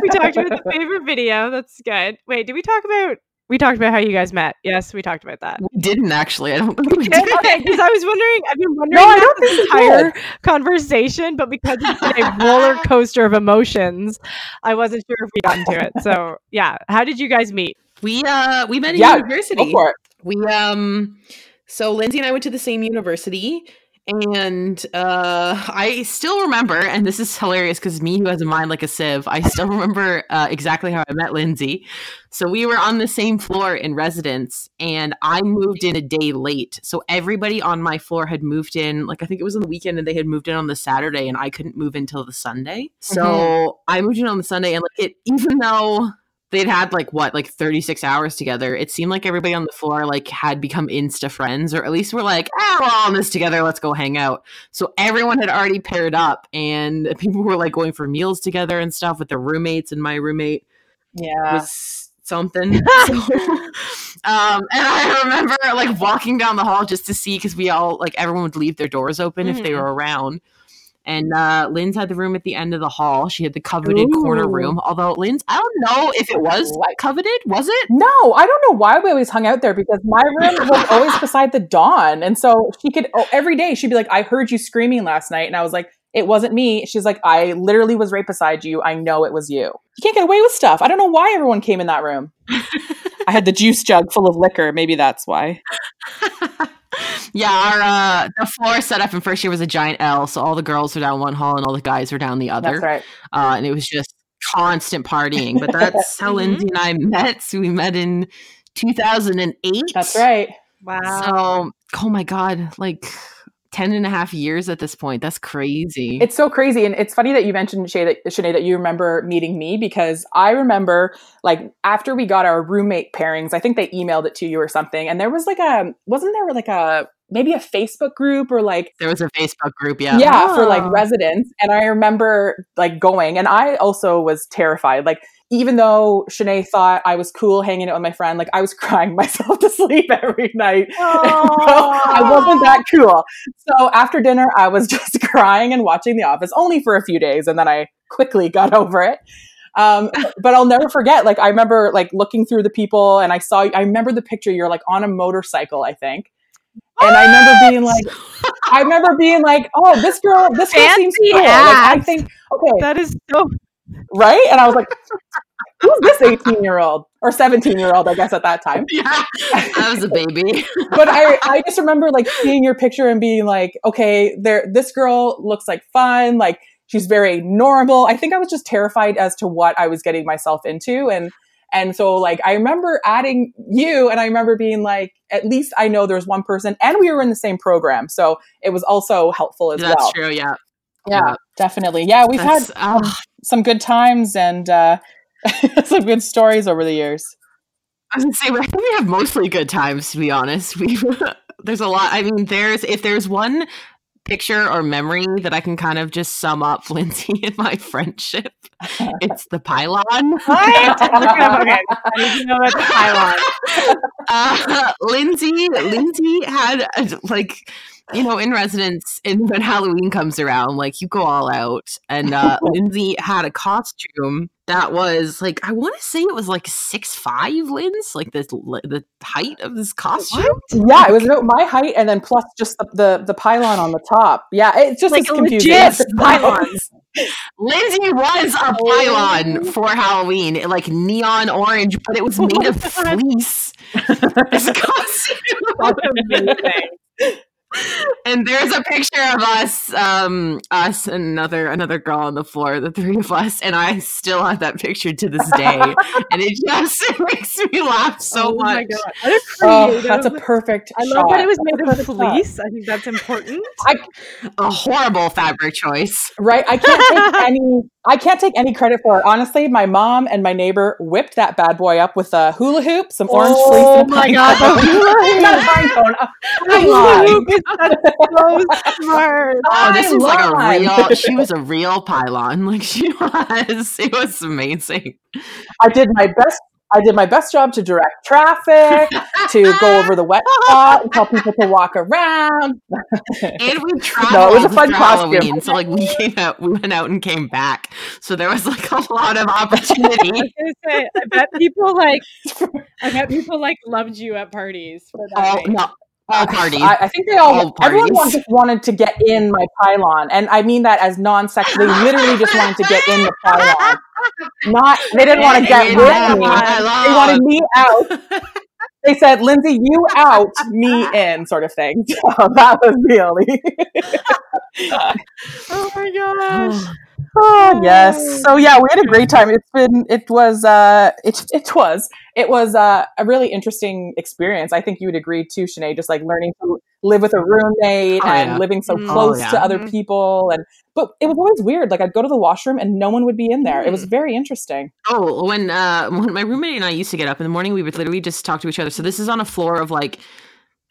We talked about the favorite video. That's good. Wait. Did we talk about? We talked about how you guys met. Yes, we talked about that. We didn't actually. I don't think we Okay, did. okay, because I was wondering, I've been wondering No, I don't this entire conversation, but because it's a roller coaster of emotions, I wasn't sure if we got into it. So yeah, how did you guys meet? We uh we met in Yeah, university. Go for it. We um so Lindsay and I went to the same university and uh I still remember and this is hilarious cuz me who has a mind like a sieve, I still remember uh, exactly how I met Lindsay. So we were on the same floor in residence and I moved in a day late. So everybody on my floor had moved in like I think it was on the weekend and they had moved in on the Saturday and I couldn't move in until the Sunday. So I moved in on the Sunday and like it even though they'd had like what like 36 hours together it seemed like everybody on the floor like had become insta friends or at least we're like ah we're all in this together let's go hang out so everyone had already paired up and people were like going for meals together and stuff with their roommates and my roommate Yeah. was something So, um and i remember like walking down the hall just to see because we all like everyone would leave their doors open if they Mhm. were around and uh Linz had the room at the end of the hall. She had the coveted corner room. Although Linz, I don't know if it was Like- coveted. Was it? No, I don't know why we always hung out there because my room was always beside the don. And so she could, oh, every day she'd be like, I heard you screaming last night. And I was like, it wasn't me. She's like, I literally was right beside you. I know it was you. You can't get away with stuff. I don't know why everyone came in that room. I had the juice jug full of liquor. Maybe that's why. yeah, our uh, the floor set up in first year was a giant L, so all the girls were down one hall and all the guys were down the other. That's right. uh, and it was just constant partying. But that's how. Lindsay and I met. So we met in 2008. That's right. Wow. So, oh my God, like 10 and a half years at this point. That's crazy. It's so crazy. And it's funny that you mentioned, Shay, that, Shanae, that you remember meeting me because I remember, like, after we got our roommate pairings, I think they emailed it to you or something. And there was like a, wasn't there like a, maybe a Facebook group or like, there was a Facebook group. Yeah. yeah, for like Oh. residents. And I remember like going, and I also was terrified. Like, even though Shanae thought I was cool hanging out with my friend, like I was crying myself to sleep every night. I wasn't that cool. So after dinner, I was just crying and watching The Office only for a few days, and then I quickly got over it. Um, but I'll never forget. Like I remember like looking through the people, and I saw. I remember the picture. You're like on a motorcycle, I think. And I remember being like, I remember being like, oh, this girl, this girl seems Fancy cool. Like, I think, okay, that is so right? And I was like, who's this 18 year old or 17 year old, I guess, at that time? Yeah. I was a baby. but I, I just remember like seeing your picture and being like, okay, there, this girl looks like fun. Like she's very normal. I think I was just terrified as to what I was getting myself into. And, and so like, I remember adding you and I remember being like, at least I know there's one person and we were in the same program. So it was also helpful as That's well. That's true. Yeah. Yeah, definitely. Yeah. We've That's, had oh, um, some good times and, uh, some good stories over the years. I would say, I think we have mostly good times. To be honest, we there's a lot. I mean, there's if there's one picture or memory that I can kind of just sum up Lindsay and my friendship, it's the pylon. What? okay, okay. I need to know pylon. uh, Lindsay, Lindsay had uh, like, you know, in residence, and when Halloween comes around, like you go all out, and uh, Lindsay had a costume that was like, I want to say it was like six five, Linz, like the the height of this costume. Yeah, it was about my height, and then plus just the the, the pylon on the top. Yeah, it's just Like a confusing. legit as- pylon. Lindsay was a pylon for Halloween, like neon orange, but it was made of fleece. This costume. That's amazing. and there's a picture of us um us and another another girl on the floor the three of us and i still have that picture to this day and it just it makes me laugh so oh much my god. What a Oh, that's a perfect. I love that it was made That's of a perfect fleece. I think that's important. a horrible fabric choice Right, I can't take any. I can't take any credit for it. Honestly, my mom and my neighbor whipped that bad boy up with a hula hoop, some orange fleece, Oh and a my God, the hula hoop. Not a pine cone, a pylon. That's so smart. oh this was like a real she was a real pylon like she was it was amazing I did my best. I did my best job to direct traffic, to go over the wet spot, and tell people to walk around. and we traveled No, it was a fun costume. Halloween, so like we came out, we went out and came back. So there was like a lot of I opportunity. was say, I bet people like, I bet people like loved you at parties for that. all night. no, all uh, parties. I, I think they all, All everyone just wanted to get in my pylon, and I mean that as non-sex. They literally just wanted to get in the pylon. Not, they didn't want to get In with me. pylon. They wanted me out. They said, "Lindsay, you out, me in," sort of thing. So that was the only. Oh my gosh. Oh yes. So yeah, we had a great time. It's been it was uh it it was it was uh, a really interesting experience. I think you would agree too, Sinead, just like learning to live with a roommate Oh, and yeah. living so Mm. close Oh, to yeah. other Mhm. people and but it was always weird. Like I'd go to the washroom and no one would be in there. It was Mm. very interesting. Oh, when uh when my roommate and I used to get up in the morning, we would literally just talk to each other. So this is on a floor of like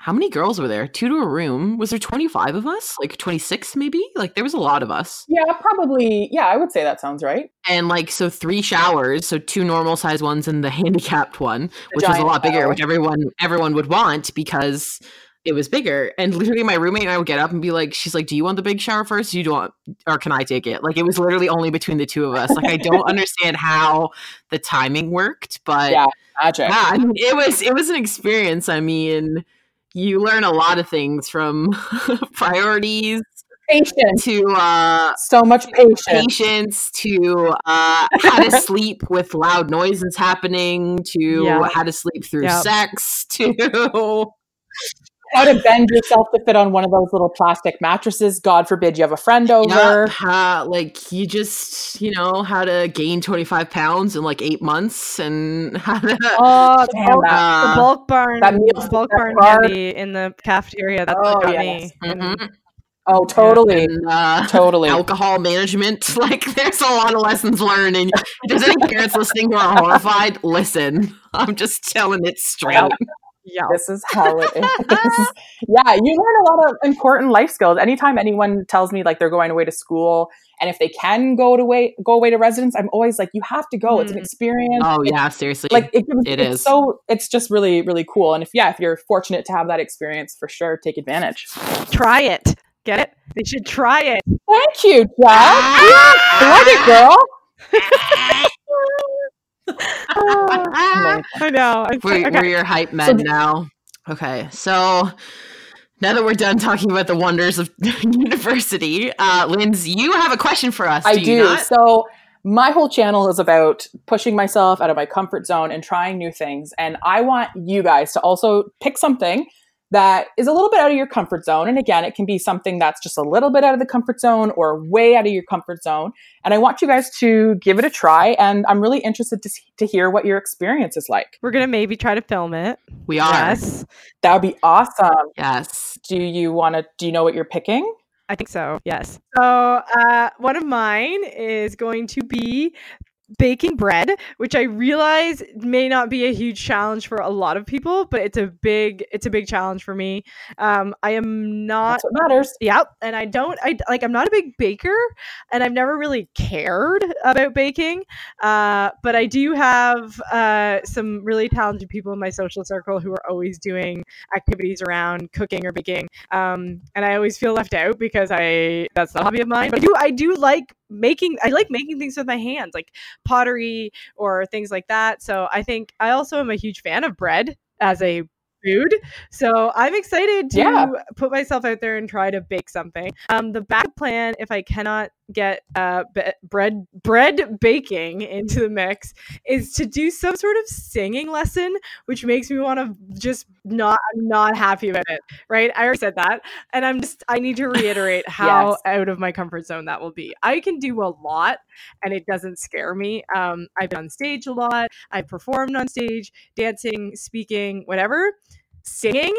how many girls were there? Two to a room. Was there 25 of us? Like 26 maybe? Like there was a lot of us. Yeah, probably. Yeah, I would say that sounds right. And like so three showers, so two normal size ones and the handicapped one, which was a lot bigger, shower. which everyone everyone would want because it was bigger. And literally my roommate and I would get up and be like, she's like, Do you want the big shower first? You Do you want or can I take it? Like it was literally only between the two of us. Like I don't understand how the timing worked, but Yeah, Magic. yeah, I mean, it was it was an experience. I mean, you learn a lot of things from priorities Patience. to uh, So much patience. patience to uh, how to sleep with loud noises happening to Yeah. how to sleep through Yeah. sex to how to bend yourself to fit on one of those little plastic mattresses. God forbid you have a friend over. Yeah, how, like you just, you know, how to gain 25 pounds in like eight months and how to. Oh, the Damn, bulk, that- the bulk barn, that meal the bulk that barn candy in the cafeteria. That's Oh, what yes. me. And Mhm. Oh, totally. And, uh, Totally. alcohol management. Like, there's a lot of lessons learned. And if there's any parents listening who are horrified, listen. I'm just telling it straight. Yep. Yeah. This is how it is. yeah, you learn a lot of important life skills. Anytime anyone tells me like they're going away to school, and if they can go to way go away to residence, I'm always like, you have to go. It's an Mm. experience. Oh, yeah, seriously. like it, It it's is. so it's just really really cool and if yeah if you're fortunate to have that experience for sure take advantage Try it. Get it? They should try it. thank you Jack love it girl Amazing. I know. We're, okay. we're your hype men now. Okay, so now that we're done talking about the wonders of university, uh, Linz, you have a question for us. I do. do. you not? So my whole channel is about pushing myself out of my comfort zone and trying new things. And I want you guys to also pick something that is a little bit out of your comfort zone. And again, it can be something that's just a little bit out of the comfort zone or way out of your comfort zone. And I want you guys to give it a try. And I'm really interested to, see, to hear what your experience is like. We're gonna maybe try to film it. We are. Yes, That would be awesome. Yes. Do you want to, do you know what you're picking? I think so. Yes. So uh, one of mine is going to be baking bread, which I realize may not be a huge challenge for a lot of people, but it's a big it's a big challenge for me. Um, I am not That's what matters. Yep. And I don't I like I'm not a big baker and I've never really cared about baking. Uh, but I do have uh, some really talented people in my social circle who are always doing activities around cooking or baking. Um, and I always feel left out because I that's not a hobby of mine. But I do I do like making I like making things with my hands, like pottery or things like that. So I think I also am a huge fan of bread as a food. So I'm excited to Yeah. put myself out there and try to bake something. Um, the back plan, if I cannot get uh, be- bread bread baking into the mix, is to do some sort of singing lesson, which makes me want to just not I'm not happy about it. Right? I already said that, and I'm just I need to reiterate how Yes. out of my comfort zone that will be. I can do a lot, and it doesn't scare me. Um, I've been on stage a lot. I've performed on stage, dancing, speaking, whatever. Singing,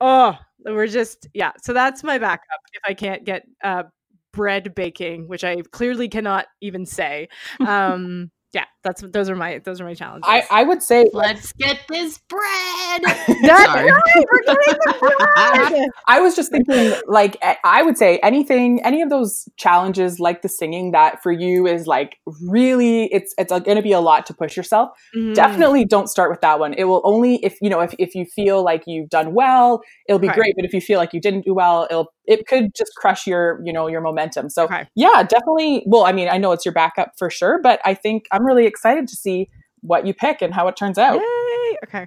oh, we're just yeah. So that's my backup if I can't get uh, bread baking, which I clearly cannot even say. Um, yeah, that's those are my those are my challenges. I, I would say Let's get this bread. That's Sorry. right, we're getting the bread. I was just thinking, like, I would say anything, any of those challenges, like the singing, that for you is like really, it's it's going to be a lot to push yourself. Mhm. Definitely don't start with that one. It will only if you know if if you feel like you've done well, it'll be Okay. great. But if you feel like you didn't do well, it'll it could just crush your you know your momentum. So Okay. yeah, definitely. Well, I mean, I know it's your backup for sure, but I think I'm really excited to see what you pick and how it turns out. Yay! Okay,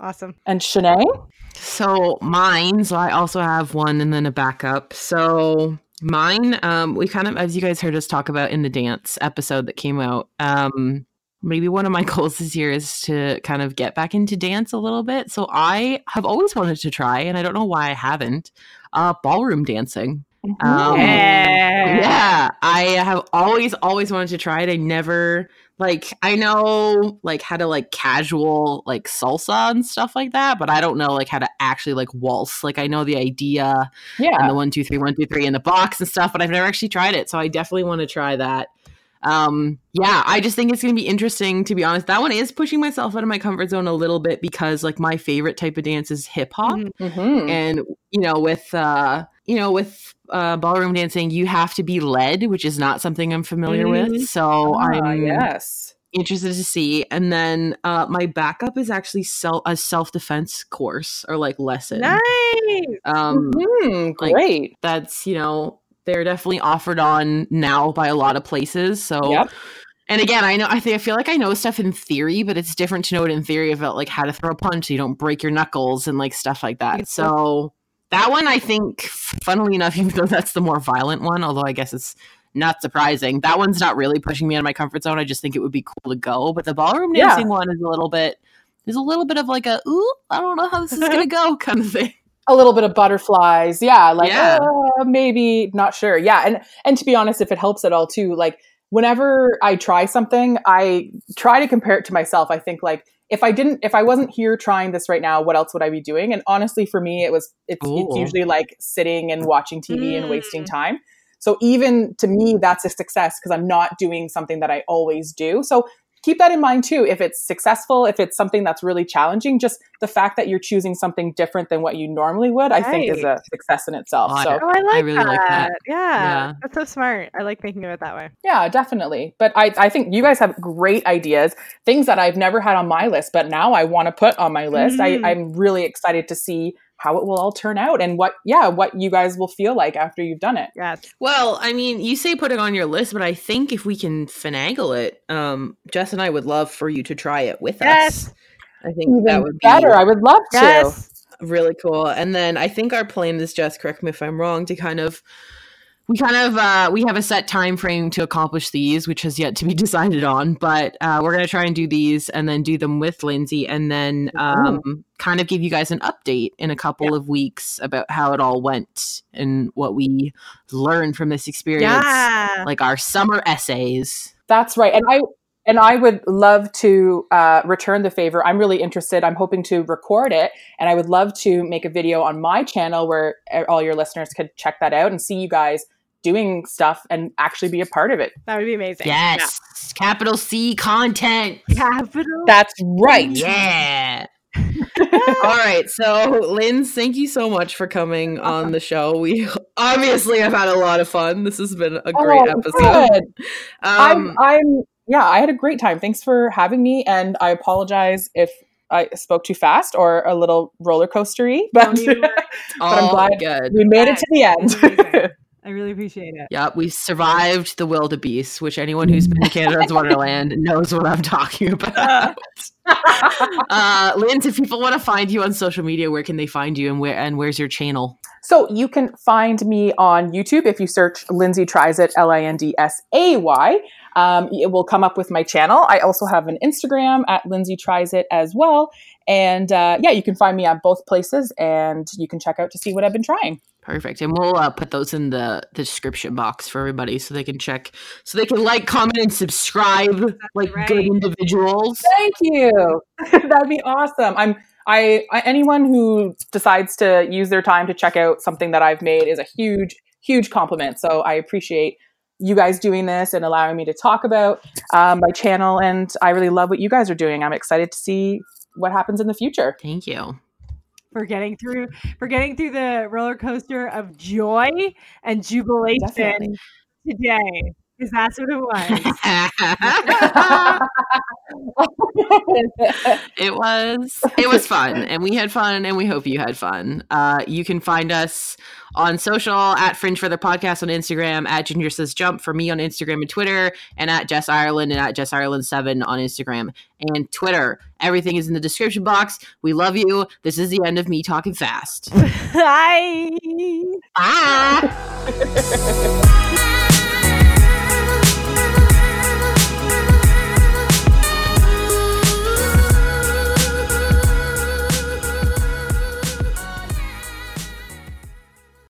awesome. And Shanae, So mine, so I also have one and then a backup. So mine, um, we kind of, as you guys heard us talk about in the dance episode that came out, um, maybe one of my goals this year is to kind of get back into dance a little bit. So I have always wanted to try, and I don't know why I haven't, uh, ballroom dancing. Um, Yeah. yeah, I have always, always wanted to try it. I never like I know like how to like casual like salsa and stuff like that, but I don't know like how to actually like waltz. Like I know the idea yeah, and the one, two, three, one, two, three in the box and stuff, but I've never actually tried it. So I definitely want to try that. Um, yeah, I just think it's gonna be interesting to be honest. That one is pushing myself out of my comfort zone a little bit because like my favorite type of dance is hip hop Mhm. Mhm. and you know with uh you know with uh ballroom dancing you have to be led which is not something i'm familiar Mhm. with so Ah, i'm yes. interested to see and then uh my backup is actually self a self-defense course or like lesson Nice. um Mhm, like- great. that's you know they're definitely offered on now by a lot of places so Yep. and again i know i think i feel like i know stuff in theory but it's different to know it in theory about like how to throw a punch so you don't break your knuckles and like stuff like that so that one i think funnily enough even though that's the more violent one although i guess it's not surprising that one's not really pushing me out of my comfort zone i just think it would be cool to go but the ballroom Yeah. dancing one is a little bit there's a little bit of like a ooh i don't know how this is gonna go kind of thing a little bit of butterflies. Yeah, like Yeah. uh, maybe not sure. Yeah, and and to be honest, if it helps at all too, like whenever I try something, I try to compare it to myself. I think like if I didn't, if I wasn't here trying this right now, what else would I be doing? And honestly, for me, it was it's, it's usually like sitting and watching TV and wasting Mm. time. So even to me, that's a success because I'm not doing something that I always do. So keep that in mind too. If it's successful, if it's something that's really challenging, just the fact that you're choosing something different than what you normally would, I think is a success in itself. Oh, So Oh, I like really that. like that. Yeah. Yeah. That's so smart. I like thinking of it that way. yeah, definitely. But I, I think you guys have great ideas, things that I've never had on my list, but now I want to put on my list. Mhm. I, I'm really excited to see how it will all turn out and what, yeah, what you guys will feel like after you've done it. Yes. Well, I mean, you say put it on your list, but I think if we can finagle it, um, Jess and I would love for you to try it with Yes. us. I think that Even would be better. I would love to. Really cool. And then I think our plan is Jess, correct me if I'm wrong, to kind of we kind of uh, we have a set time frame to accomplish these, which has yet to be decided on. But uh, we're gonna try and do these, and then do them with Lindsay, and then um, kind of give you guys an update in a couple of weeks about how it all went and what we learned from this experience, Yeah. like our summer essays. That's right. And I and I would love to uh, return the favor. I'm really interested. I'm hoping to record it, and I would love to make a video on my channel where uh, all your listeners could check that out and see you guys doing stuff and actually be a part of it. That would be amazing. Yes, capital C content. Capital. That's right. Yeah. All right. So, Linz, thank you so much for coming on the show. We obviously have had a lot of fun. This has been a great Oh, episode. Um, I'm, I'm yeah, I had a great time. Thanks for having me, and I apologize if I spoke too fast or a little roller coastery, but, No, you were- I'm glad good. we made it to the Amazing. end. I really appreciate it. Yeah, we survived the Wilde Beast, which anyone who's been to Canada's Wonderland knows what I'm talking about. uh, Linz, if people want to find you on social media, where can they find you, and where and where's your channel? So you can find me on YouTube if you search Lindsay Tries It, L I N D S A Y. Um, it will come up with my channel. I also have an Instagram at Lindsay Tries It as well. And uh, yeah, you can find me at both places and you can check out to see what I've been trying. Perfect. And we'll uh, put those in the, the description box for everybody so they can check, so they can like, comment, and subscribe like good individuals. Thank you. That'd be awesome. I'm I, I anyone who decides to use their time to check out something that I've made is a huge huge compliment. So I appreciate you guys doing this and allowing me to talk about um, my channel and I really love what you guys are doing. I'm excited to see what happens in the future. Thank you. For getting through, for getting through the roller coaster of joy and jubilation Definitely. today, because that's what it was. it was it was fun and we had fun and we hope you had fun uh, you can find us on social at fringe for the podcast on instagram at ginger says jump for me on instagram and twitter and at jess ireland and at jess ireland 7 on instagram and twitter everything is in the description box we love you this is the end of me talking fast Bye. Bye.